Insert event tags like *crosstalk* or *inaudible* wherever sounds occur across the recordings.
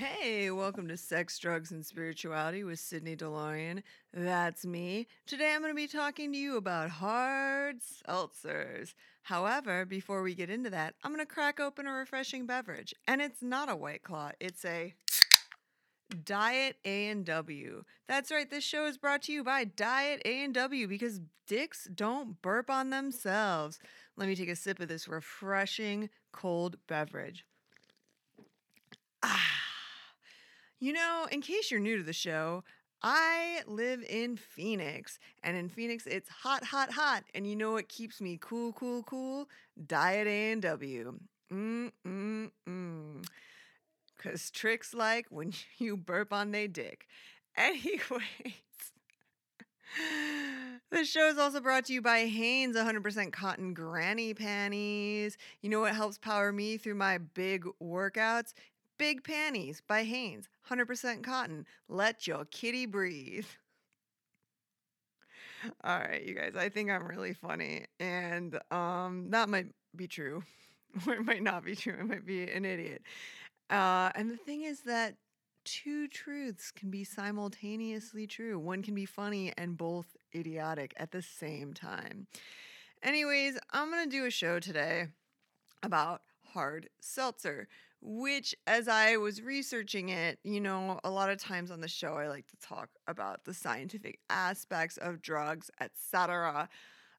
Hey, welcome to Sex, Drugs, and Spirituality with Sydney DeLorean. That's me. Today I'm going to be talking to you about hard seltzers. However, before we get into that, I'm going to crack open a refreshing beverage. And it's not a White Claw, it's a Diet A&W. That's right, this show is brought to you by Diet A&W because dicks don't burp on themselves. Let me take a sip of this refreshing cold beverage. Ah. You know, in case you're new to the show, I live in Phoenix, and in Phoenix it's hot, hot, hot. And you know what keeps me cool, cool, cool? Diet A and W. Mm mm mm. Cause tricks like when *laughs* you burp on they dick. *laughs* Anyways. *laughs* This show is also brought to you by Hanes 100% cotton granny panties. You know what helps power me through my big workouts? Big Panties by Hanes, 100% cotton. Let your kitty breathe. All right, you guys, I think I'm really funny. And um, that might be true, *laughs* or it might not be true. I might be an idiot. Uh, and the thing is that two truths can be simultaneously true. One can be funny and both idiotic at the same time. Anyways, I'm going to do a show today about hard seltzer which as I was researching it, you know, a lot of times on the show I like to talk about the scientific aspects of drugs, etc.,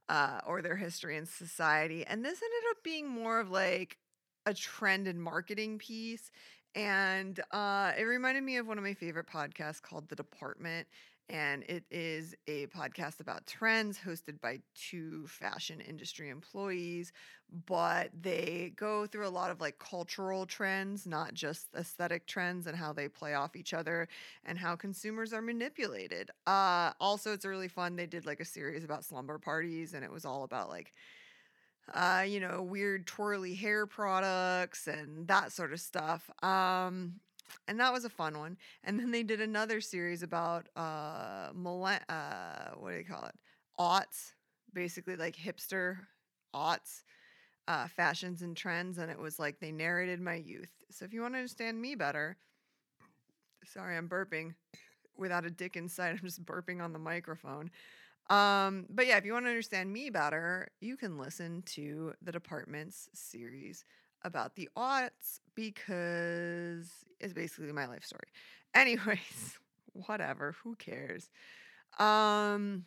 uh, or their history in society. And this ended up being more of like a trend and marketing piece. And uh, it reminded me of one of my favorite podcasts called The Department and it is a podcast about trends hosted by two fashion industry employees but they go through a lot of like cultural trends not just aesthetic trends and how they play off each other and how consumers are manipulated uh also it's really fun they did like a series about slumber parties and it was all about like uh, you know, weird twirly hair products and that sort of stuff. Um, and that was a fun one. And then they did another series about uh, millen- uh what do you call it? Aughts, basically like hipster aughts, uh, fashions and trends, and it was like they narrated my youth. So if you want to understand me better, sorry, I'm burping without a dick inside. *laughs* I'm just burping on the microphone. Um, but yeah, if you want to understand me better, you can listen to the department's series about the aughts because it's basically my life story. *laughs* Anyways, whatever, who cares? Um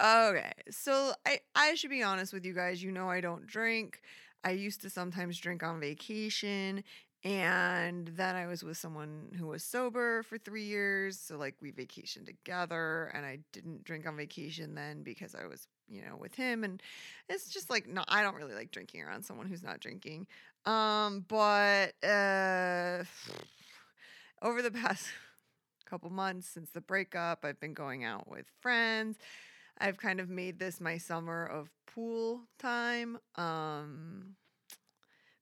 okay. So I I should be honest with you guys, you know I don't drink. I used to sometimes drink on vacation and then I was with someone who was sober for 3 years, so like we vacationed together and I didn't drink on vacation then because I was you know, with him. And it's just like, no, I don't really like drinking around someone who's not drinking. Um, but uh, *sighs* over the past *laughs* couple months since the breakup, I've been going out with friends. I've kind of made this my summer of pool time. Um,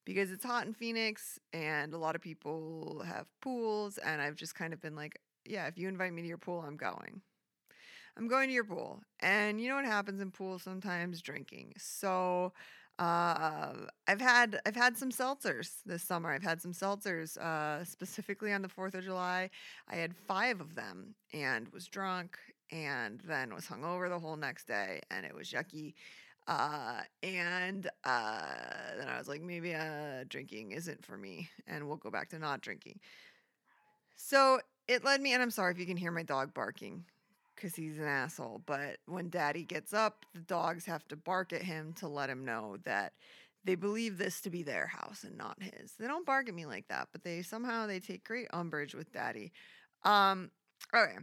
because it's hot in Phoenix and a lot of people have pools and I've just kind of been like, yeah, if you invite me to your pool, I'm going. I'm going to your pool. And you know what happens in pools sometimes? Drinking. So uh, I've had I've had some seltzers this summer. I've had some seltzers uh, *laughs* specifically on the Fourth of July. I had five of them and was drunk, and then was hungover the whole next day, and it was yucky. Uh, and uh, then I was like, maybe uh, drinking isn't for me, and we'll go back to not drinking. So it led me, and I'm sorry if you can hear my dog barking because he's an asshole. But when daddy gets up, the dogs have to bark at him to let him know that they believe this to be their house and not his. They don't bark at me like that, but they somehow they take great umbrage with daddy. Um, okay.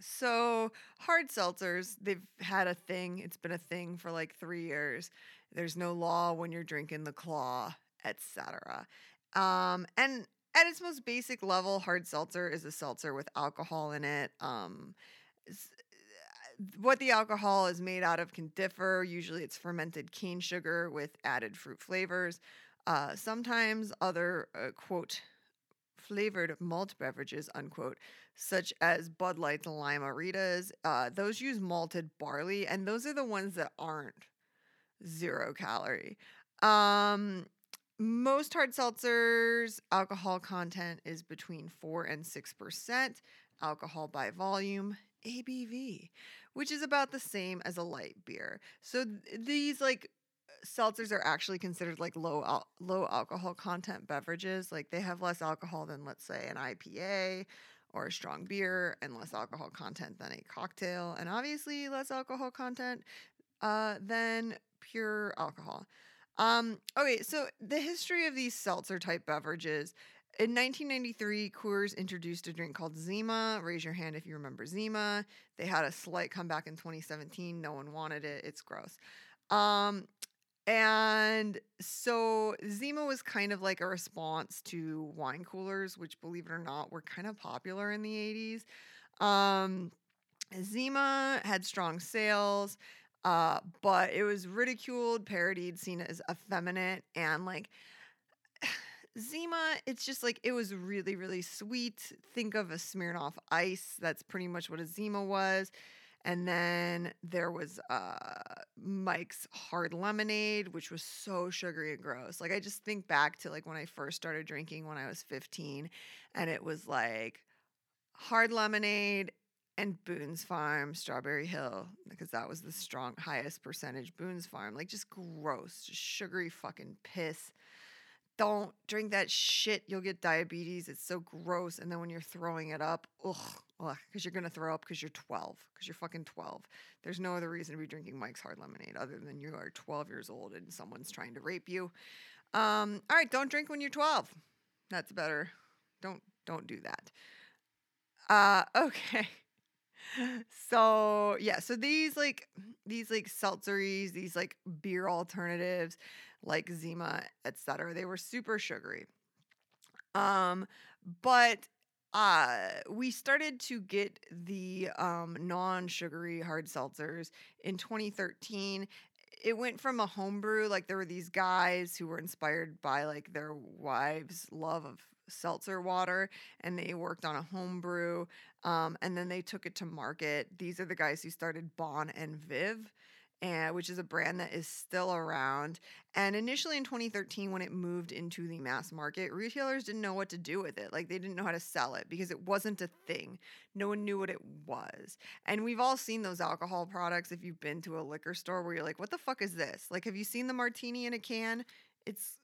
So hard seltzers, they've had a thing. It's been a thing for like three years. There's no law when you're drinking the claw, etc. Um, and at its most basic level, hard seltzer is a seltzer with alcohol in it. Um, what the alcohol is made out of can differ. Usually, it's fermented cane sugar with added fruit flavors. Uh, sometimes other uh, quote flavored malt beverages unquote, such as Bud Light and Lime-A-Ritas. Uh, those use malted barley, and those are the ones that aren't zero calorie. Um, most hard seltzers, alcohol content is between 4 and 6% alcohol by volume, ABV, which is about the same as a light beer. So th- these like seltzers are actually considered like low al- low alcohol content beverages. Like they have less alcohol than let's say an IPA or a strong beer and less alcohol content than a cocktail and obviously less alcohol content uh, than pure alcohol. Um, okay, so the history of these seltzer type beverages. In 1993, Coors introduced a drink called Zima. Raise your hand if you remember Zima. They had a slight comeback in 2017. No one wanted it. It's gross. Um, and so Zima was kind of like a response to wine coolers, which, believe it or not, were kind of popular in the 80s. Um, Zima had strong sales. Uh, but it was ridiculed, parodied, seen as effeminate, and like Zima, it's just like it was really, really sweet. Think of a Smirnoff Ice. That's pretty much what a Zima was. And then there was uh, Mike's Hard Lemonade, which was so sugary and gross. Like I just think back to like when I first started drinking when I was 15, and it was like hard lemonade and Boone's Farm, Strawberry Hill, because that was the strong highest percentage Boone's Farm. Like just gross, just sugary fucking piss. Don't drink that shit. You'll get diabetes. It's so gross. And then when you're throwing it up, ugh, because you're gonna throw up because you're 12, because you're fucking 12. There's no other reason to be drinking Mike's Hard Lemonade other than you are 12 years old and someone's trying to rape you. Um, all right, don't drink when you're 12. That's better. Don't don't do that. Uh, *laughs* okay so yeah, so these like these like seltzeries, these like beer alternatives, like Zima, etc. They were super sugary. Um, but uh we started to get the um non-sugary hard seltzers in 2013 it went from a homebrew like there were these guys who were inspired by like their wives love of seltzer water and they worked on a homebrew um, and then they took it to market. These are the guys who started Bon and Viv. And, which is a brand that is still around. And initially in 2013, when it moved into the mass market, retailers didn't know what to do with it. Like they didn't know how to sell it because it wasn't a thing. No one knew what it was. And we've all seen those alcohol products if you've been to a liquor store where you're like, what the fuck is this? Like, have you seen the martini in a can? It's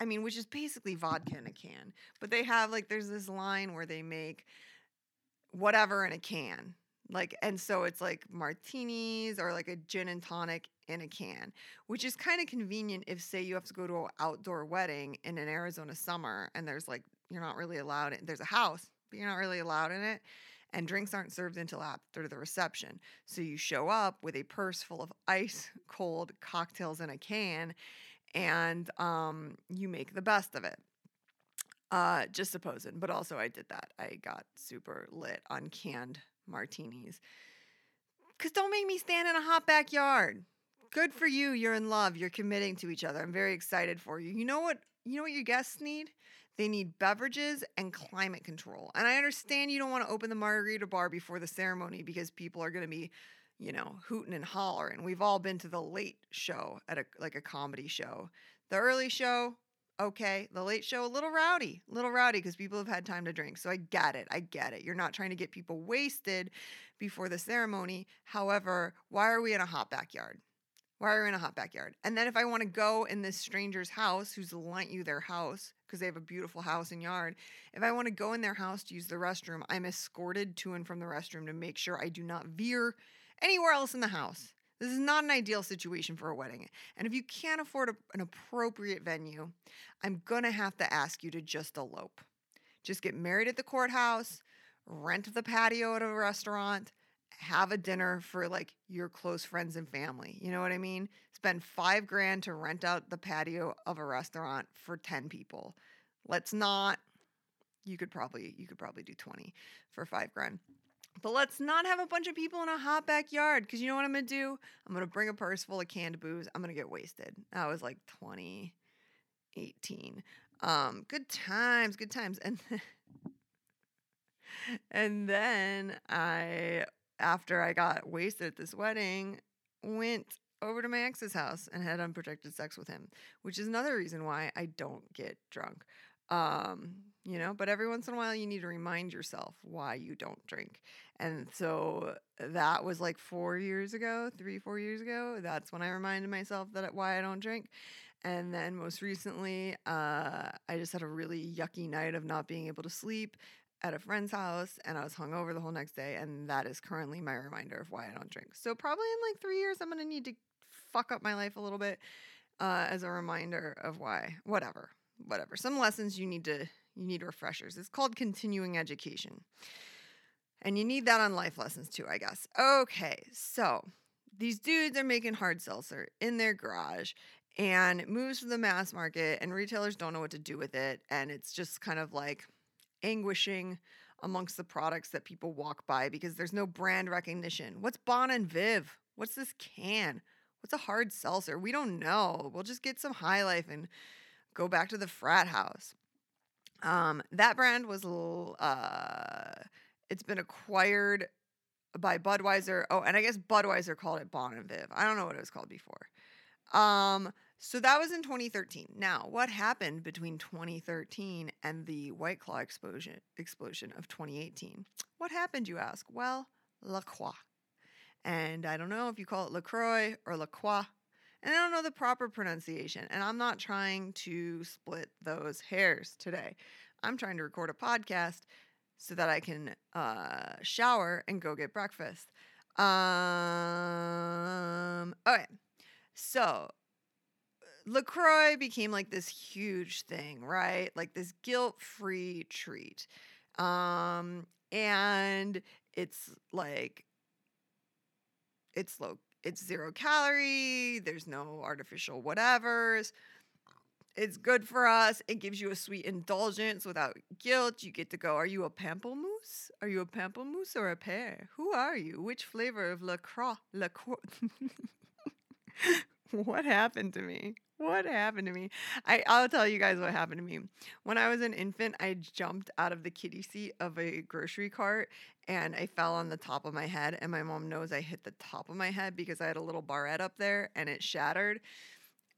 I mean, which is basically vodka in a can. But they have like there's this line where they make whatever in a can. Like and so it's like martinis or like a gin and tonic in a can, which is kind of convenient if say you have to go to an outdoor wedding in an Arizona summer and there's like you're not really allowed in there's a house, but you're not really allowed in it and drinks aren't served until after the reception. So you show up with a purse full of ice *laughs* cold cocktails in a can and um, you make the best of it. Uh, just supposing, but also I did that. I got super lit on canned martinis. Cause don't make me stand in a hot backyard. Good for you. You're in love. You're committing to each other. I'm very excited for you. You know what? You know what your guests need? They need beverages and climate control. And I understand you don't want to open the margarita bar before the ceremony because people are going to be you know, hooting and hollering. We've all been to the late show at a like a comedy show. The early show, okay. The late show, a little rowdy, little rowdy because people have had time to drink. So I get it. I get it. You're not trying to get people wasted before the ceremony. However, why are we in a hot backyard? Why are we in a hot backyard? And then if I want to go in this stranger's house who's lent you their house because they have a beautiful house and yard, if I want to go in their house to use the restroom, I'm escorted to and from the restroom to make sure I do not veer anywhere else in the house. This is not an ideal situation for a wedding. And if you can't afford a, an appropriate venue, I'm going to have to ask you to just elope. Just get married at the courthouse, rent the patio at a restaurant, have a dinner for like your close friends and family. You know what I mean? Spend five grand to rent out the patio of a restaurant for 10 people. Let's not, you could probably, you could probably do 20 for five grand. But let's not have a bunch of people in a hot backyard because you know what I'm gonna do? I'm gonna bring a purse full of canned booze. I'm gonna get wasted. That was like 2018. Um, good times, good times. And *laughs* and then I, after I got wasted at this wedding, went over to my ex's house and had unprotected sex with him, which is another reason why I don't get drunk. Um, you know, but every once in a while you need to remind yourself why you don't drink. And so that was like four years ago, three, four years ago. That's when I reminded myself that why I don't drink. And then most recently, uh, I just had a really yucky night of not being able to sleep at a friend's house and I was hungover the whole next day. And that is currently my reminder of why I don't drink. So, probably in like three years, I'm going to need to fuck up my life a little bit uh, as a reminder of why, whatever, whatever. Some lessons you need to, you need refreshers. It's called continuing education. And you need that on life lessons too, I guess. Okay, so these dudes are making hard seltzer in their garage and it moves to the mass market and retailers don't know what to do with it and it's just kind of like anguishing amongst the products that people walk by because there's no brand recognition. What's Bon and Viv? What's this can? What's a hard seltzer? We don't know. We'll just get some high life and go back to the frat house. Um, that brand was uh, it's been acquired by Budweiser. Oh, and I guess Budweiser called it Bon and Viv. I don't know what it was called before. Um, so that was in 2013. Now, what happened between 2013 and the White Claw explosion explosion of 2018? What happened, you ask? Well, La Croix. And I don't know if you call it LaCroix or La Croix. And I don't know the proper pronunciation. And I'm not trying to split those hairs today. I'm trying to record a podcast so that I can uh, shower and go get breakfast. Um, okay. So LaCroix became like this huge thing, right? Like this guilt-free treat. Um, and it's like it's low it's zero calorie, there's no artificial whatevers. It's good for us. It gives you a sweet indulgence without guilt. You get to go, are you a pamplemousse? Are you a pamplemousse or a pear? Who are you? Which flavor of La Croix? La Croix? *laughs* what happened to me? What happened to me? I, I'll tell you guys what happened to me. When I was an infant, I jumped out of the kiddie seat of a grocery cart and I fell on the top of my head. And my mom knows I hit the top of my head because I had a little barrette up there and it shattered.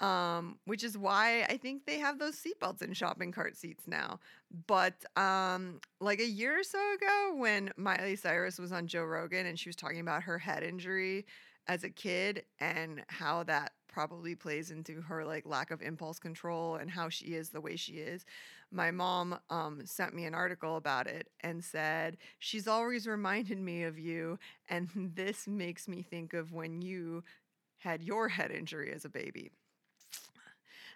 Um, which is why I think they have those seatbelts in shopping cart seats now. But um, like a year or so ago, when Miley Cyrus was on Joe Rogan and she was talking about her head injury as a kid and how that probably plays into her like lack of impulse control and how she is the way she is. My mom um, sent me an article about it and said, She's always reminded me of you. And *laughs* this makes me think of when you had your head injury as a baby.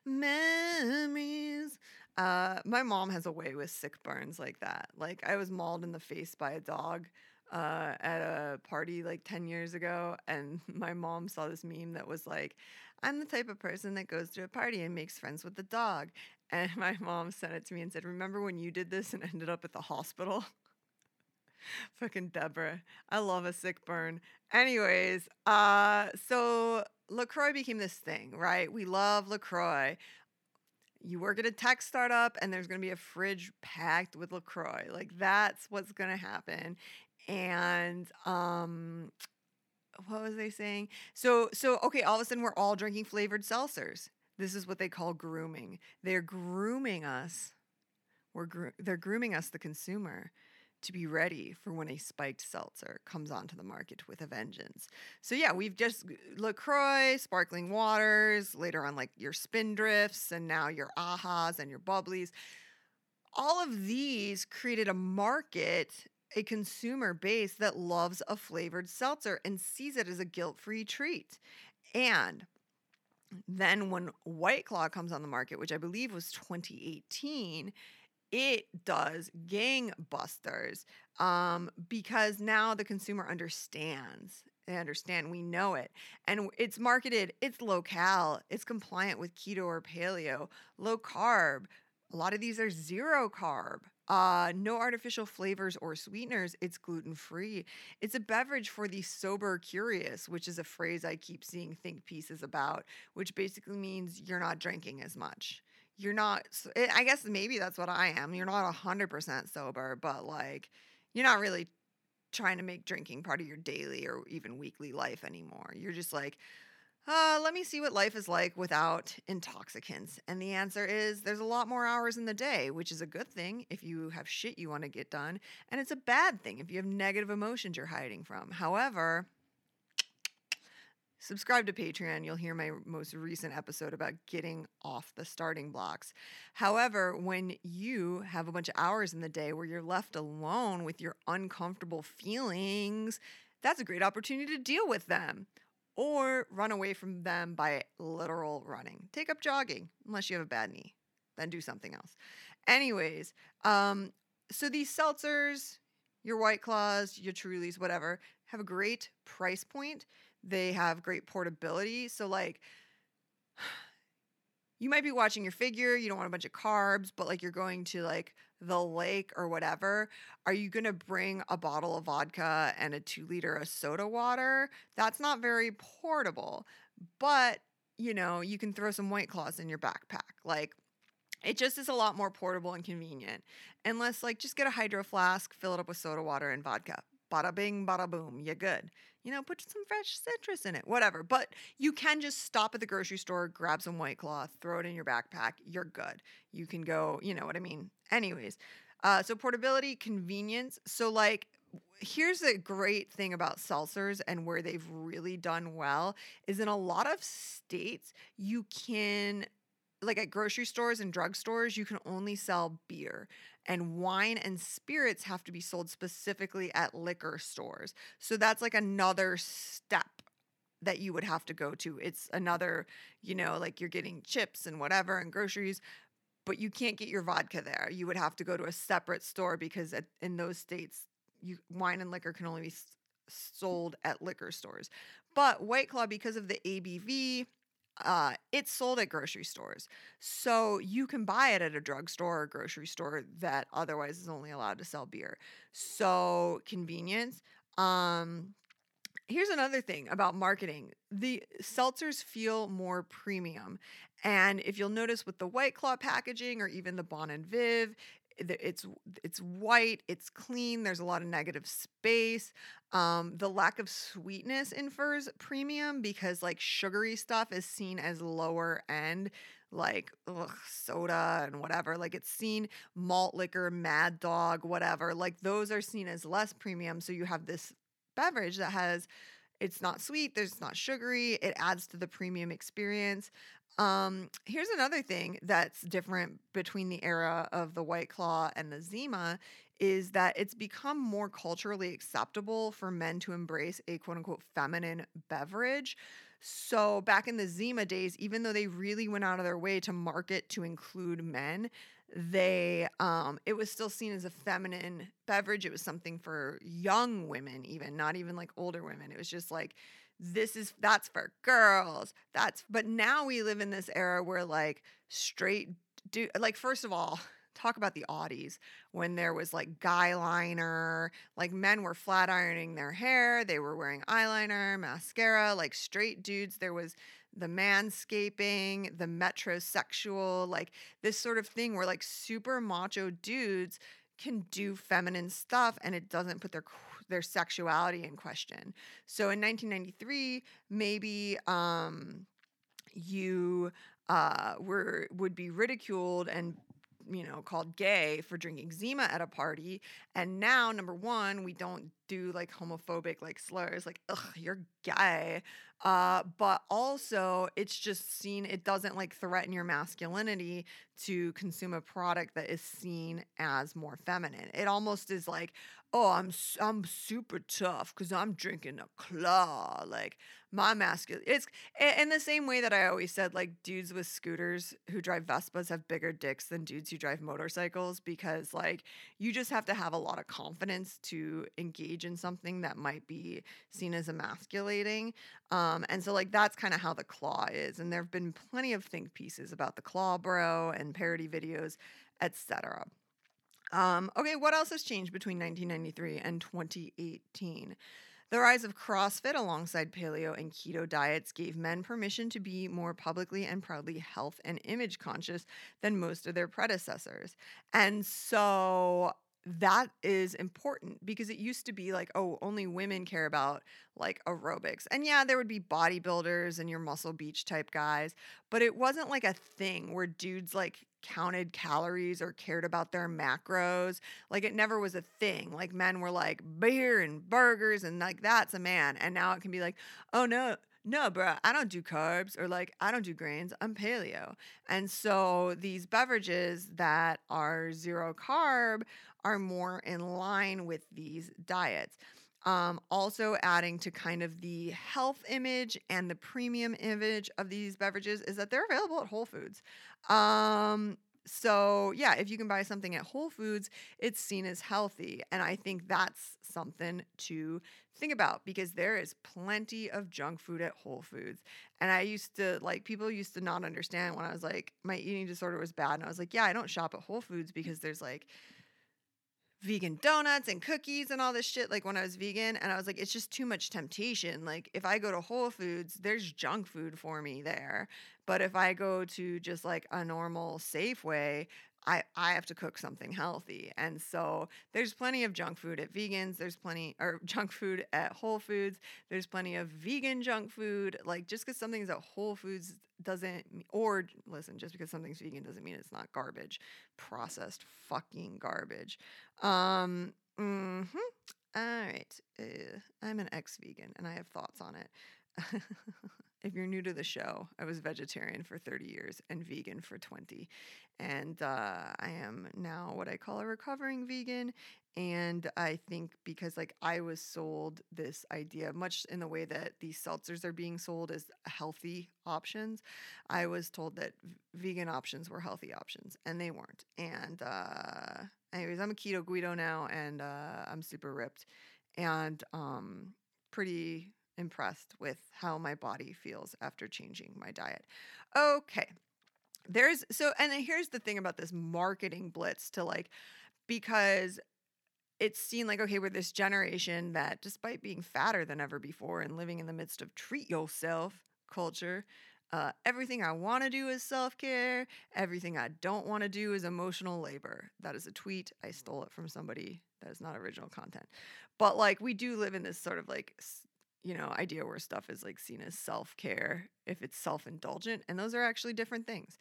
Memories. Uh, my mom has a way with sick burns like that. Like I was mauled in the face by a dog uh, at a party like 10 years ago, and *laughs* my mom saw this meme that was like, I'm the type of person that goes to a party and makes friends with the dog. And *laughs* my mom sent it to me and said, Remember when you did this and ended up at the hospital? *laughs* Fucking Deborah. I love a sick burn. Anyways, uh, so LaCroix became this thing, right? We love LaCroix. You work at a tech startup and there's going to be a fridge packed with LaCroix. Like that's what's going to happen and um what was they saying? So so okay, all of a sudden we're all drinking flavored seltzers. This is what they call grooming. They're grooming us. We're gro- they're grooming us the consumer to be ready for when a spiked seltzer comes onto the market with a vengeance. So yeah, we've just LaCroix, sparkling waters, later on like your spindrifts and now your ahas and your bubblies. All of these created a market a consumer base that loves a flavored seltzer and sees it as a guilt free treat. And then when White Claw comes on the market, which I believe was 2018, it does gangbusters um, because now the consumer understands. They understand, we know it. And it's marketed, it's local, it's compliant with keto or paleo, low carb. A lot of these are zero carb. Uh, no artificial flavors or sweeteners. It's gluten free. It's a beverage for the sober curious, which is a phrase I keep seeing think pieces about, which basically means you're not drinking as much. You're not, eh, I guess maybe that's what I am. You're not 100% sober, but like, you're not really trying to make drinking part of your daily or even weekly life anymore. You're just like, uh, let me see what life is like without intoxicants. And the answer is there's a lot more hours in the day, which is a good thing if you have shit you want to get done. And it's a bad thing if you have negative emotions you're hiding from. However, subscribe to Patreon. You'll hear my most recent episode about getting off the starting blocks. However, when you have a bunch of hours in the day where you're left alone with your uncomfortable feelings, that's a great opportunity to deal with them or run away from them by literal running. Take up jogging, unless you have a bad knee. Then do something else. Anyways, um, so these seltzers, your White Claws, your Trulies, whatever, have a great price point. They have great portability. So, like, you might be watching your figure, you don't want a bunch of carbs, but like you're going to like the lake or whatever, are you going to bring a bottle of vodka and a two liter of soda water? That's not very portable, but you know, you can throw some white claws in your backpack. Like, it just is a lot more portable and convenient. Unless, like, just get a hydro flask, fill it up with soda water and vodka. Bada bing, bada boom, you're good. You know, put some fresh citrus in it, whatever. But you can just stop at the grocery store, grab some White Claws, throw it in your backpack. You're good. You can go, you know what I mean? Anyways, uh, so portability, convenience. So, like, here's a great thing about seltzers and where they've really done well is in a lot of states, you can like at grocery stores and drugstores, you can only sell beer. And wine and spirits have to be sold specifically at liquor stores. So that's like another step that you would have to go to. It's another, you know, like you're getting chips and whatever and groceries, but you can't get your vodka there. You would have to go to a separate store because at, in those states, you wine and liquor can only be sold at liquor stores. But White Claw, because of the ABV, uh, it's sold at grocery stores. So you can buy it at a drugstore or grocery store that otherwise is only allowed to sell beer. So convenience. Um, here's another thing about marketing the seltzers feel more premium. And if you'll notice with the White Claw packaging or even the Bon and Viv, it's it's white it's clean there's a lot of negative space um, the lack of sweetness infers premium because like sugary stuff is seen as lower end like ugh, soda and whatever like it's seen malt liquor mad dog whatever like those are seen as less premium so you have this beverage that has it's not sweet there's not sugary it adds to the premium experience um, here's another thing that's different between the era of the White Claw and the Zima is that it's become more culturally acceptable for men to embrace a quote unquote feminine beverage. So back in the Zima days, even though they really went out of their way to market to include men, they um it was still seen as a feminine beverage. It was something for young women, even not even like older women. It was just like this is that's for girls. That's but now we live in this era where like straight do like first of all, *laughs* talk about the oddies when there was like guy liner, like men were flat ironing their hair, they were wearing eyeliner, mascara, like straight dudes. There was the manscaping, the metrosexual, like this sort of thing where like super macho dudes can do feminine stuff and it doesn't put their their sexuality in question. So in 1993, maybe um, you uh, were would be ridiculed and you know called gay for drinking zima at a party and now number one we don't do like homophobic like slurs like ugh you're gay uh but also it's just seen it doesn't like threaten your masculinity to consume a product that is seen as more feminine it almost is like oh, I'm I'm super tough because I'm drinking a claw. Like my masculine. It's in the same way that I always said, like dudes with scooters who drive Vespas have bigger dicks than dudes who drive motorcycles because like you just have to have a lot of confidence to engage in something that might be seen as emasculating. Um, and so like that's kind of how the claw is. And there have been plenty of think pieces about the claw bro and parody videos, etc. Um, okay, what else has changed between 1993 and 2018? The rise of CrossFit alongside paleo and keto diets gave men permission to be more publicly and proudly health and image conscious than most of their predecessors. And so that is important because it used to be like, oh, only women care about like aerobics. And yeah, there would be bodybuilders and your muscle beach type guys, but it wasn't like a thing where dudes like counted calories or cared about their macros. Like it never was a thing. Like men were like beer and burgers and like that's a man. And now it can be like, oh no, no, bro, I don't do carbs or like I don't do grains. I'm paleo. And so these beverages that are zero carb are more in line with these diets. Um, also, adding to kind of the health image and the premium image of these beverages is that they're available at Whole Foods. Um, so, yeah, if you can buy something at Whole Foods, it's seen as healthy. And I think that's something to think about because there is plenty of junk food at Whole Foods. And I used to, like, people used to not understand when I was like, my eating disorder was bad. And I was like, yeah, I don't shop at Whole Foods because there's like, vegan donuts and cookies and all this shit like when I was vegan and I was like it's just too much temptation. Like if I go to Whole Foods there's junk food for me there. But if I go to just like a normal Safeway I, I have to cook something healthy. And so there's plenty of junk food at vegans. There's plenty, or *laughs* junk food at Whole Foods. There's plenty of vegan junk food. Like just because something's at Whole Foods doesn't, or listen, just because something's vegan doesn't mean it's not garbage. Processed fucking garbage. Um, mm-hmm. All right. Uh, I'm an ex vegan and I have thoughts on it. *laughs* if you're new to the show, I was vegetarian for 30 years and vegan for 20. And uh, I am now what I call a recovering vegan. And I think because, like, I was sold this idea, much in the way that these seltzers are being sold as healthy options, I was told that vegan options were healthy options, and they weren't. And, uh, anyways, I'm a keto Guido now, and uh, I'm super ripped and um, pretty impressed with how my body feels after changing my diet. Okay. There's so, and here's the thing about this marketing blitz to like, because it's seen like, okay, we're this generation that despite being fatter than ever before and living in the midst of treat yourself culture, uh, everything I want to do is self care. Everything I don't want to do is emotional labor. That is a tweet. I stole it from somebody. That is not original content. But like, we do live in this sort of like you know, idea where stuff is like seen as self care if it's self indulgent, and those are actually different things.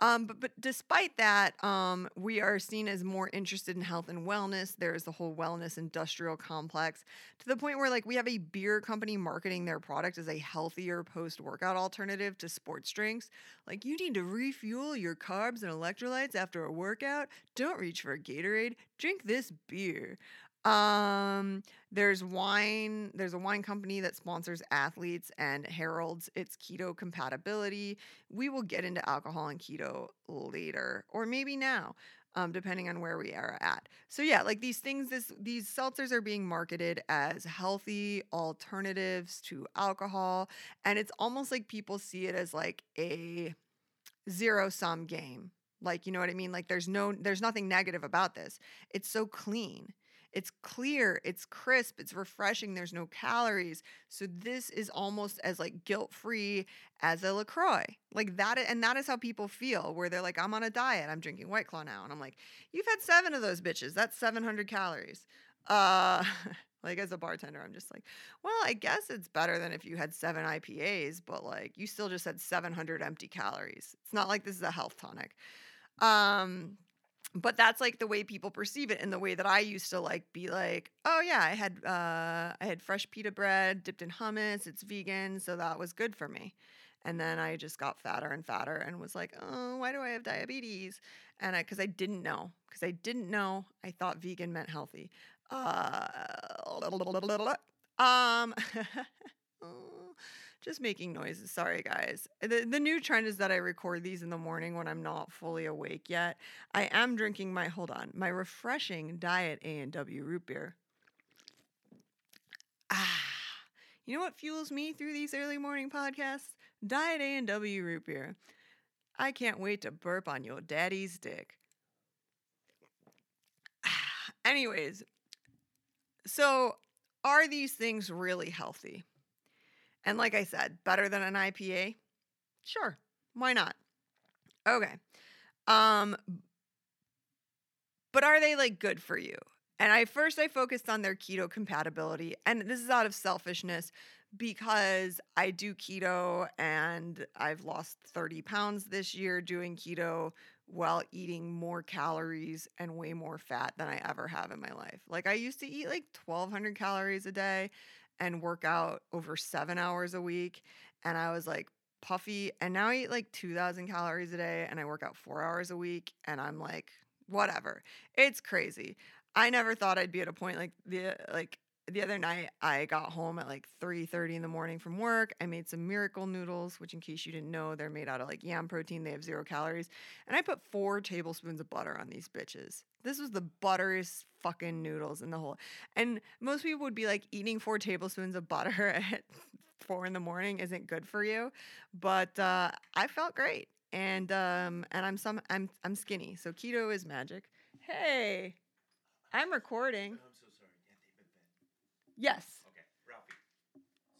Um, but, but despite that, um, we are seen as more interested in health and wellness. There is the whole wellness industrial complex to the point where, like, we have a beer company marketing their product as a healthier post workout alternative to sports drinks. Like, you need to refuel your carbs and electrolytes after a workout. Don't reach for a Gatorade. Drink this beer. Um, there's wine, there's a wine company that sponsors athletes and heralds its keto compatibility. We will get into alcohol and keto later, or maybe now. Um, depending on where we are at. So yeah, like these things, this these seltzers are being marketed as healthy alternatives to alcohol, and it's almost like people see it as like a zero sum game. Like you know what I mean? Like there's no, there's nothing negative about this. It's so clean. It's clear, it's crisp, it's refreshing, there's no calories. So this is almost as like guilt-free as a LaCroix. Like that and that is how people feel where they're like I'm on a diet, I'm drinking White Claw now and I'm like you've had 7 of those bitches. That's 700 calories. Uh *laughs* like as a bartender I'm just like, well, I guess it's better than if you had 7 IPAs, but like you still just had 700 empty calories. It's not like this is a health tonic. Um but that's like the way people perceive it and the way that I used to like be like, oh yeah, I had uh I had fresh pita bread dipped in hummus, it's vegan, so that was good for me. And then I just got fatter and fatter and was like, oh, why do I have diabetes? And I because I didn't know. Because I didn't know. I thought vegan meant healthy. Uh um *laughs* just making noises. Sorry, guys. The, the new trend is that I record these in the morning when I'm not fully awake yet. I am drinking my, hold on, my refreshing Diet A&W root beer. Ah, you know what fuels me through these early morning podcasts? Diet A&W root beer. I can't wait to burp on your daddy's dick. *sighs* Anyways, so are these things really healthy? And like I said, better than an IPA? Sure. Why not? Okay. Um but are they like good for you? And I first I focused on their keto compatibility, and this is out of selfishness because I do keto and I've lost 30 pounds this year doing keto while eating more calories and way more fat than I ever have in my life. Like I used to eat like 1200 calories a day and work out over 7 hours a week and I was like puffy and now I eat like 2000 calories a day and I work out 4 hours a week and I'm like whatever. It's crazy. I never thought I'd be at a point like the like the other night I got home at like 3:30 in the morning from work. I made some miracle noodles, which in case you didn't know, they're made out of like yam protein. They have 0 calories. And I put 4 tablespoons of butter on these bitches. This was the butteriest fucking noodles in the whole. And most people would be like eating 4 tablespoons of butter *laughs* at 4 in the morning isn't good for you, but uh, I felt great. And um and I'm some I'm I'm skinny. So keto is magic. Hey. I'm recording. I'm so sorry. Yeah, they've been fed. Yes. Okay, Ralphie.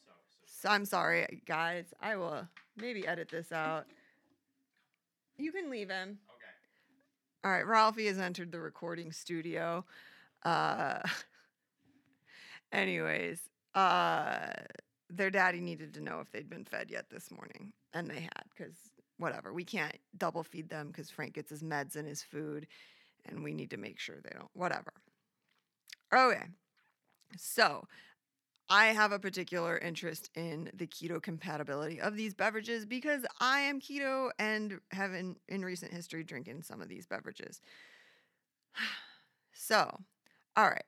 Sorry. So So I'm sorry, guys. I will maybe edit this out. You can leave him. okay. All right, Ralphie has entered the recording studio. Uh *laughs* anyways, uh their daddy needed to know if they'd been fed yet this morning, and they had cuz whatever. We can't double feed them cuz Frank gets his meds and his food and we need to make sure they don't whatever. Okay. So, I have a particular interest in the keto compatibility of these beverages because I am keto and have in, in recent history drinking some of these beverages. *sighs* So, all right.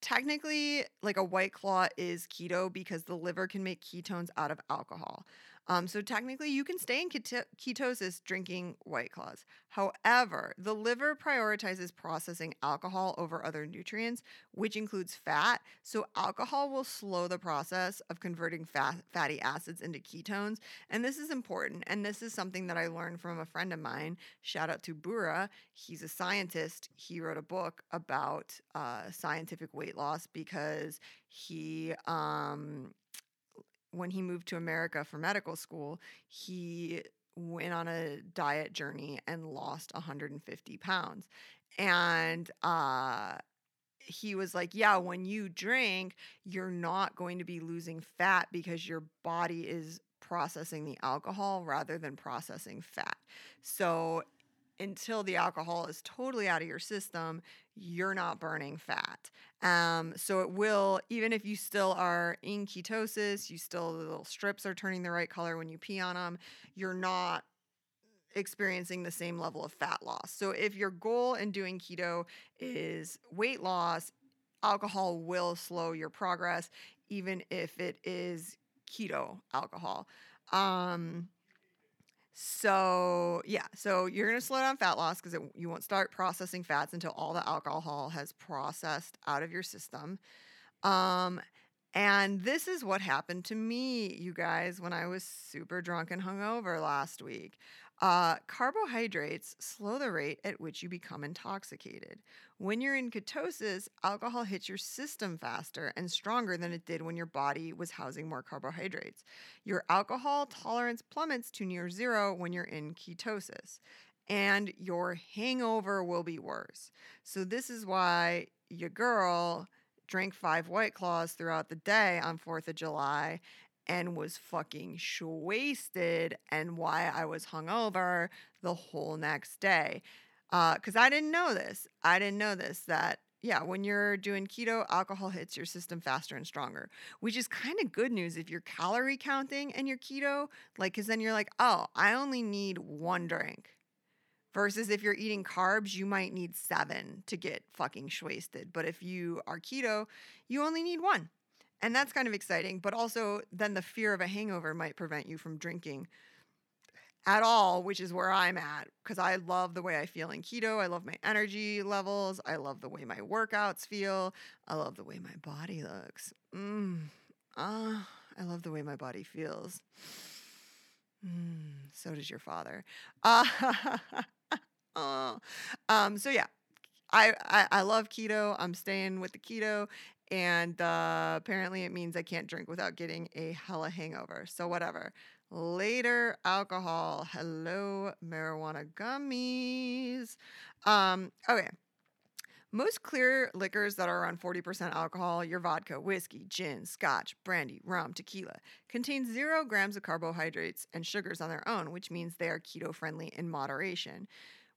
Technically, like a white claw is keto because the liver can make ketones out of alcohol. Um, so technically, you can stay in keto- ketosis drinking white claws. However, the liver prioritizes processing alcohol over other nutrients, which includes fat. So alcohol will slow the process of converting fat, fatty acids into ketones. And this is important. And this is something that I learned from a friend of mine. Shout out to Bura. He's a scientist. He wrote a book about uh, scientific weight loss because he um, when he moved to America for medical school, he went on a diet journey and lost 150 pounds. And uh, he was like, Yeah, when you drink, you're not going to be losing fat because your body is processing the alcohol rather than processing fat. So until the alcohol is totally out of your system, you're not burning fat. Um, so it will, even if you still are in ketosis, you still, the little strips are turning the right color when you pee on them, you're not experiencing the same level of fat loss. So if your goal in doing keto is weight loss, alcohol will slow your progress, even if it is keto alcohol. Um, so yeah, so you're gonna slow down fat loss because you won't start processing fats until all the alcohol has processed out of your system. Um, and this is what happened to me, you guys, when I was super drunk and hungover last week. Uh, carbohydrates slow the rate at which you become intoxicated. When you're in ketosis, alcohol hits your system faster and stronger than it did when your body was housing more carbohydrates. Your alcohol tolerance plummets to near zero when you're in ketosis, and your hangover will be worse. So, this is why your girl drank five White Claws throughout the day on 4th of July and was fucking wasted and why I was hungover the whole next day. Uh, because I didn't know this. I didn't know this that, yeah, when you're doing keto, alcohol hits your system faster and stronger, which is kind of good news if you're calorie counting and you're keto. Like, because then you're like, oh, I only need one drink. Versus if you're eating carbs, you might need seven to get fucking wasted. But if you are keto, you only need one. And that's kind of exciting. But also, then the fear of a hangover might prevent you from drinking at all, which is where I'm at because I love the way I feel in keto. I love my energy levels. I love the way my workouts feel. I love the way my body looks. Mm. Ah, I love the way my body feels. Mm, so does your father. Uh, *laughs* oh. Um, so yeah, I, I I love keto. I'm staying with the keto, and uh, apparently it means I can't drink without getting a hella hangover. So whatever. Later, alcohol. Hello, marijuana gummies. Um, okay. Most clear liquors that are around 40% alcohol, your vodka, whiskey, gin, scotch, brandy, rum, tequila, contain zero grams of carbohydrates and sugars on their own, which means they are keto friendly in moderation.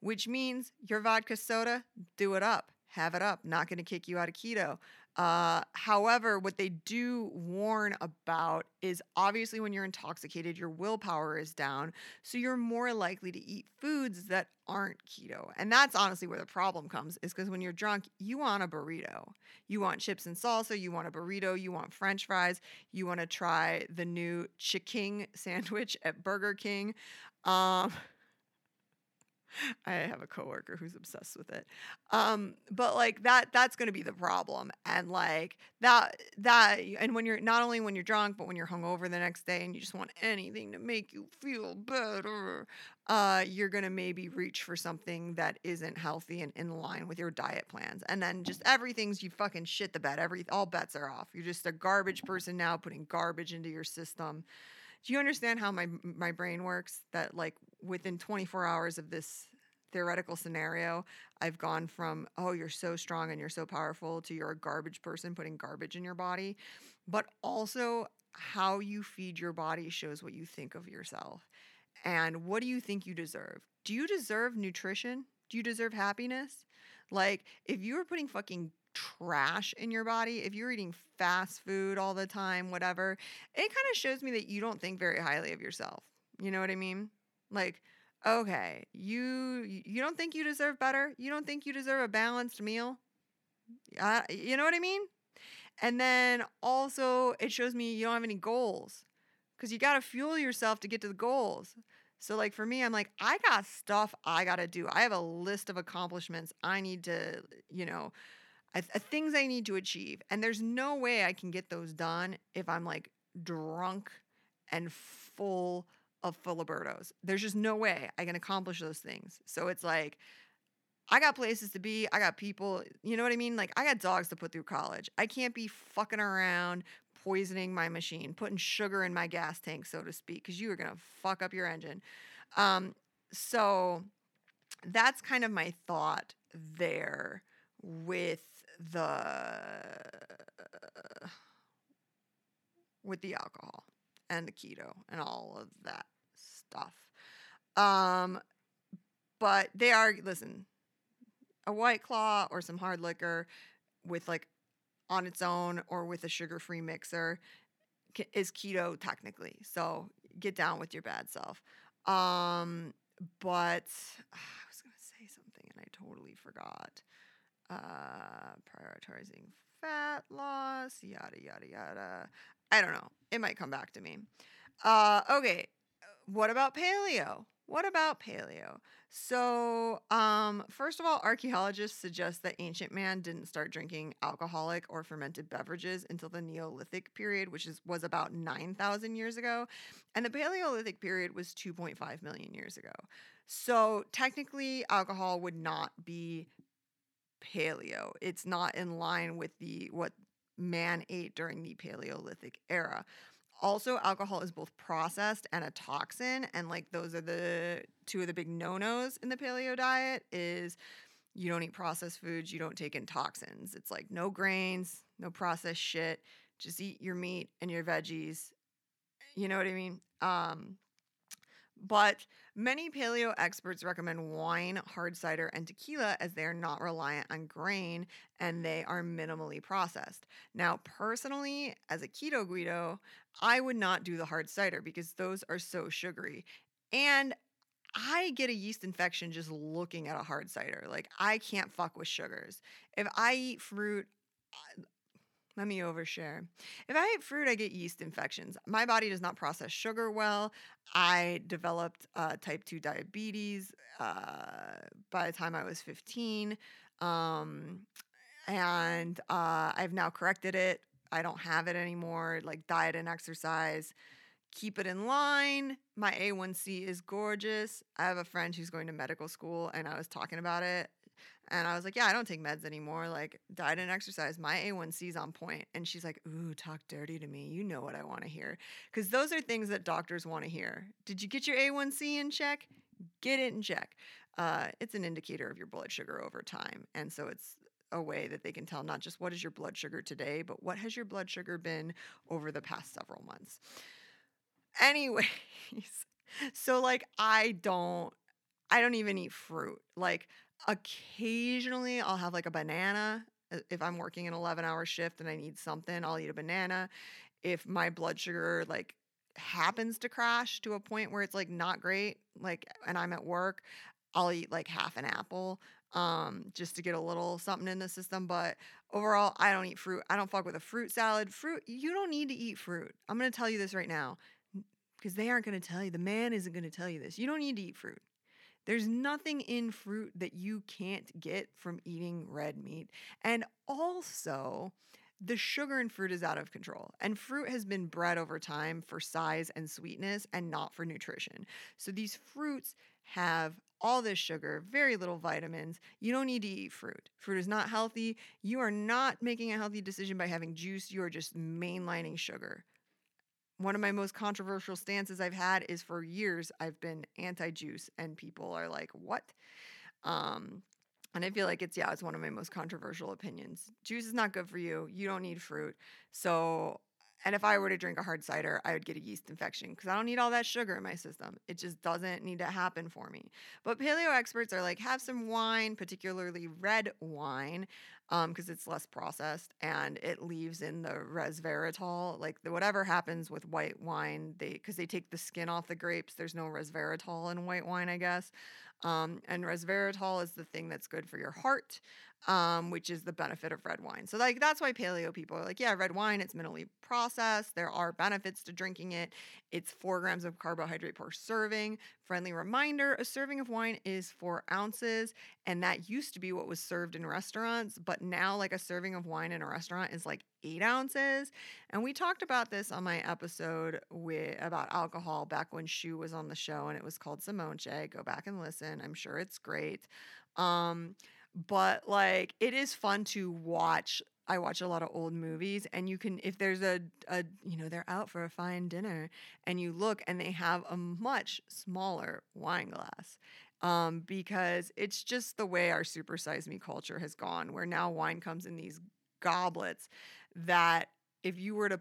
Which means your vodka soda, do it up, have it up, not going to kick you out of keto. Uh, however, what they do warn about is obviously when you're intoxicated, your willpower is down. So you're more likely to eat foods that aren't keto. And that's honestly where the problem comes is because when you're drunk, you want a burrito. You want chips and salsa, you want a burrito, you want french fries, you want to try the new Ch'King sandwich at Burger King. Um, I have a coworker who's obsessed with it. Um, but like that that's going to be the problem. And like that that and when you're not only when you're drunk, but when you're hungover the next day and you just want anything to make you feel better, uh, you're going to maybe reach for something that isn't healthy and in line with your diet plans. And then just everything's you fucking shit the bed. Every all bets are off. You're just a garbage person now putting garbage into your system. Do you understand how my my brain works? That like within 24 hours of this theoretical scenario, I've gone from oh you're so strong and you're so powerful to you're a garbage person putting garbage in your body, but also how you feed your body shows what you think of yourself. And what do you think you deserve? Do you deserve nutrition? Do you deserve happiness? Like if you were putting fucking trash in your body, if you're eating fast food all the time, whatever, it kind of shows me that you don't think very highly of yourself. You know what I mean? Like, okay, you you don't think you deserve better? You don't think you deserve a balanced meal? Uh, you know what I mean? And then also it shows me you don't have any goals cuz you got to fuel yourself to get to the goals. So like for me, I'm like I got stuff I got to do. I have a list of accomplishments I need to, you know, Th- things I need to achieve. And there's no way I can get those done if I'm like drunk and full of Filiberto's. There's just no way I can accomplish those things. So it's like, I got places to be. I got people, you know what I mean? Like, I got dogs to put through college. I can't be fucking around poisoning my machine, putting sugar in my gas tank, so to speak, because you are going to fuck up your engine. Um, so that's kind of my thought there with the with the alcohol and the keto and all of that stuff. Um, but they are listen, a white claw or some hard liquor with like on its own or with a sugar-free mixer is keto technically. So get down with your bad self. Um, but uh, *sighs* I was gonna say something and I totally forgot uh, prioritizing fat loss, yada, yada, yada. I don't know. It might come back to me. Uh, okay. What about paleo? What about paleo? So, um, first of all, archaeologists suggest that ancient man didn't start drinking alcoholic or fermented beverages until the Neolithic period, which is was about 9,000 years ago, and the Paleolithic period was 2.5 million years ago. So, technically, alcohol would not be paleo. It's not in line with the what man ate during the Paleolithic era. Also, alcohol is both processed and a toxin, and like those are the two of the big no-nos in the paleo diet is you don't eat processed foods, you don't take in toxins. It's like no grains, no processed shit. Just eat your meat and your veggies. You know what I mean? Um, but many paleo experts recommend wine, hard cider, and tequila as they are not reliant on grain and they are minimally processed. Now, personally, as a keto Guido, I would not do the hard cider because those are so sugary. And I get a yeast infection just looking at a hard cider. Like, I can't fuck with sugars. If I eat fruit, let me overshare. If I eat fruit, I get yeast infections. My body does not process sugar well. I developed uh, type 2 diabetes uh, by the time I was 15. Um, and uh, I've now corrected it. I don't have it anymore. Like diet and exercise, keep it in line. My A1C is gorgeous. I have a friend who's going to medical school, and I was talking about it. And I was like, yeah, I don't take meds anymore. Like diet and exercise, my A1C's on point. And she's like, ooh, talk dirty to me. You know what I want to hear. Because those are things that doctors want to hear. Did you get your A1C in check? Get it in check. Uh, it's an indicator of your blood sugar over time. And so it's a way that they can tell not just what is your blood sugar today, but what has your blood sugar been over the past several months. Anyways, *laughs* so like I don't I don't even eat fruit. Like occasionally I'll have like a banana uh, if I'm working an 11 hour shift and I need something, I'll eat a banana. If my blood sugar like happens to crash to a point where it's like not great, like and I'm at work, I'll eat like half an apple um just to get a little something in the system, but overall I don't eat fruit. I don't fuck with a fruit salad. Fruit, you don't need to eat fruit. I'm going to tell you this right now because they aren't going to tell you. The man isn't going to tell you this. You don't need to eat fruit. There's nothing in fruit that you can't get from eating red meat. And also, the sugar in fruit is out of control. And fruit has been bred over time for size and sweetness and not for nutrition. So these fruits have all this sugar, very little vitamins. You don't need to eat fruit. Fruit is not healthy. You are not making a healthy decision by having juice. You are just mainlining sugar one of my most controversial stances I've had is for years I've been anti-juice and people are like, "What?" Um and I feel like it's yeah, it's one of my most controversial opinions. Juice is not good for you. You don't need fruit. So and if I were to drink a hard cider, I would get a yeast infection because I don't need all that sugar in my system. It just doesn't need to happen for me. But paleo experts are like, have some wine, particularly red wine, because um, it's less processed and it leaves in the resveratrol. Like the, whatever happens with white wine, they because they take the skin off the grapes. There's no resveratrol in white wine, I guess. Um, and resveratrol is the thing that's good for your heart um, which is the benefit of red wine. So like that's why paleo people are like, yeah, red wine, it's minimally processed. There are benefits to drinking it. It's four grams of carbohydrate per serving. Friendly reminder: a serving of wine is four ounces, and that used to be what was served in restaurants, but now like a serving of wine in a restaurant is like eight ounces. And we talked about this on my episode with about alcohol back when Shu was on the show, and it was called Simonche. Go back and listen. I'm sure it's great. Um, but like it is fun to watch I watch a lot of old movies and you can if there's a, a you know they're out for a fine dinner and you look and they have a much smaller wine glass um, because it's just the way our super size me culture has gone where now wine comes in these goblets that if you were to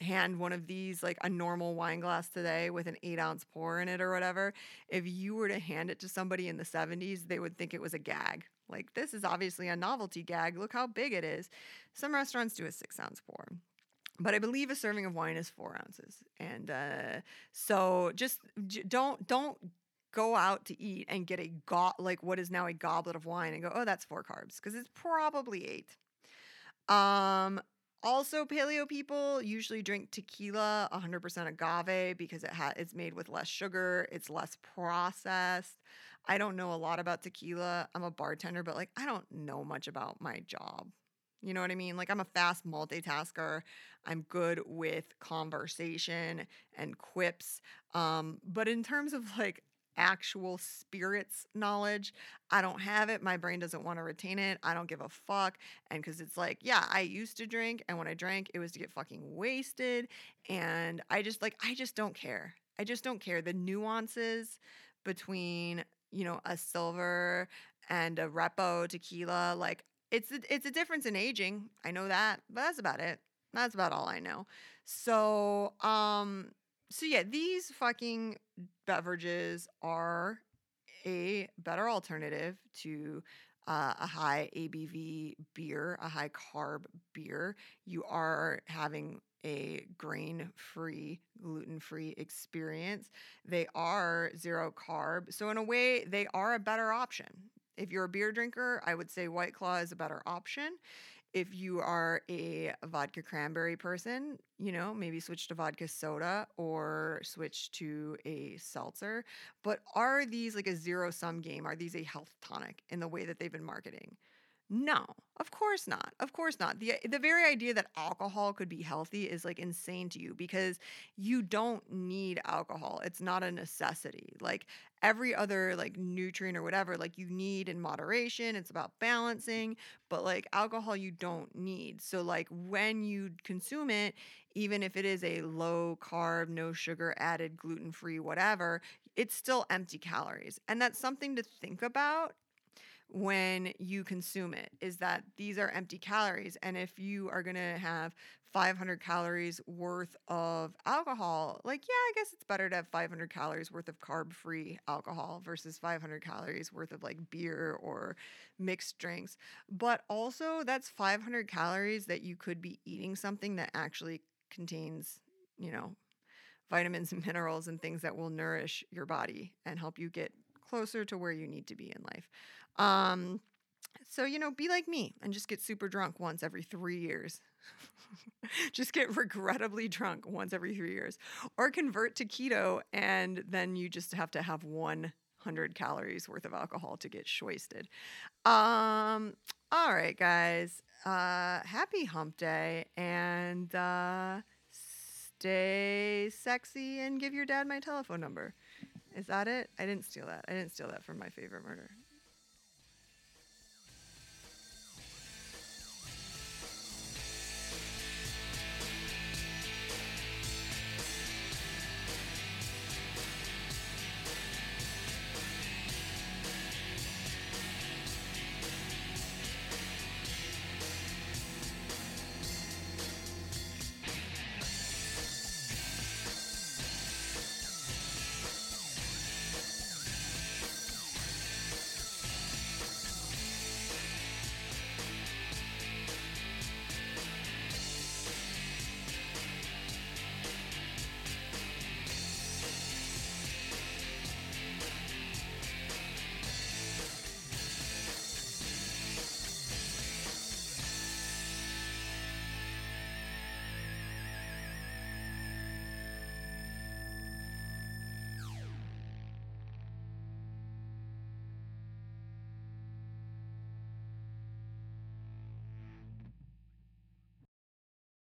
hand one of these like a normal wine glass today with an eight ounce pour in it or whatever if you were to hand it to somebody in the 70s they would think it was a gag like, this is obviously a novelty gag. Look how big it is. Some restaurants do a six ounce pour. But I believe a serving of wine is four ounces, and uh, so just j- don't don't go out to eat and get a go- like what is now a goblet of wine and go, oh, that's four carbs because it's probably eight. Um, also, paleo people usually drink tequila 100% agave because it ha- it's made with less sugar, it's less processed. I don't know a lot about tequila. I'm a bartender, but like I don't know much about my job. You know what I mean? Like I'm a fast multitasker. I'm good with conversation and quips. Um, but in terms of like actual spirits knowledge, I don't have it. My brain doesn't want to retain it. I don't give a fuck. And because it's like, yeah, I used to drink, and when I drank, it was to get fucking wasted. And I just like, I just don't care. I just don't care. The nuances between you know, a silver and a repo tequila. Like it's a, it's a difference in aging. I know that, but that's about it. That's about all I know. So, um, so yeah, these fucking beverages are a better alternative to uh, a high ABV beer, a high carb beer. You are having a grain free, gluten free experience. They are zero carb. So, in a way, they are a better option. If you're a beer drinker, I would say White Claw is a better option. If you are a vodka cranberry person, you know, maybe switch to vodka soda or switch to a seltzer. But are these like a zero sum game? Are these a health tonic in the way that they've been marketing? No, of course not. Of course not. The the very idea that alcohol could be healthy is like insane to you because you don't need alcohol. It's not a necessity. Like every other like nutrient or whatever, like you need in moderation. It's about balancing, but like alcohol you don't need. So like when you consume it, even if it is a low carb, no sugar added, gluten-free whatever, it's still empty calories. And that's something to think about when you consume it is that these are empty calories. And if you are going to have 500 calories worth of alcohol, like, yeah, I guess it's better to have 500 calories worth of carb free alcohol versus 500 calories worth of like beer or mixed drinks. But also, that's 500 calories that you could be eating something that actually contains, you know, vitamins and minerals and things that will nourish your body and help you get closer to where you need to be in life. Um, so, you know, be like me and just get super drunk once every three years. *laughs* just get regrettably drunk once every three years. Or convert to keto and then you just have to have 100 calories worth of alcohol to get shwasted. Um, all right, guys. Uh, happy hump day and uh, stay sexy and give your dad my telephone number. Is that it? I didn't steal that. I didn't steal that from my favorite murder.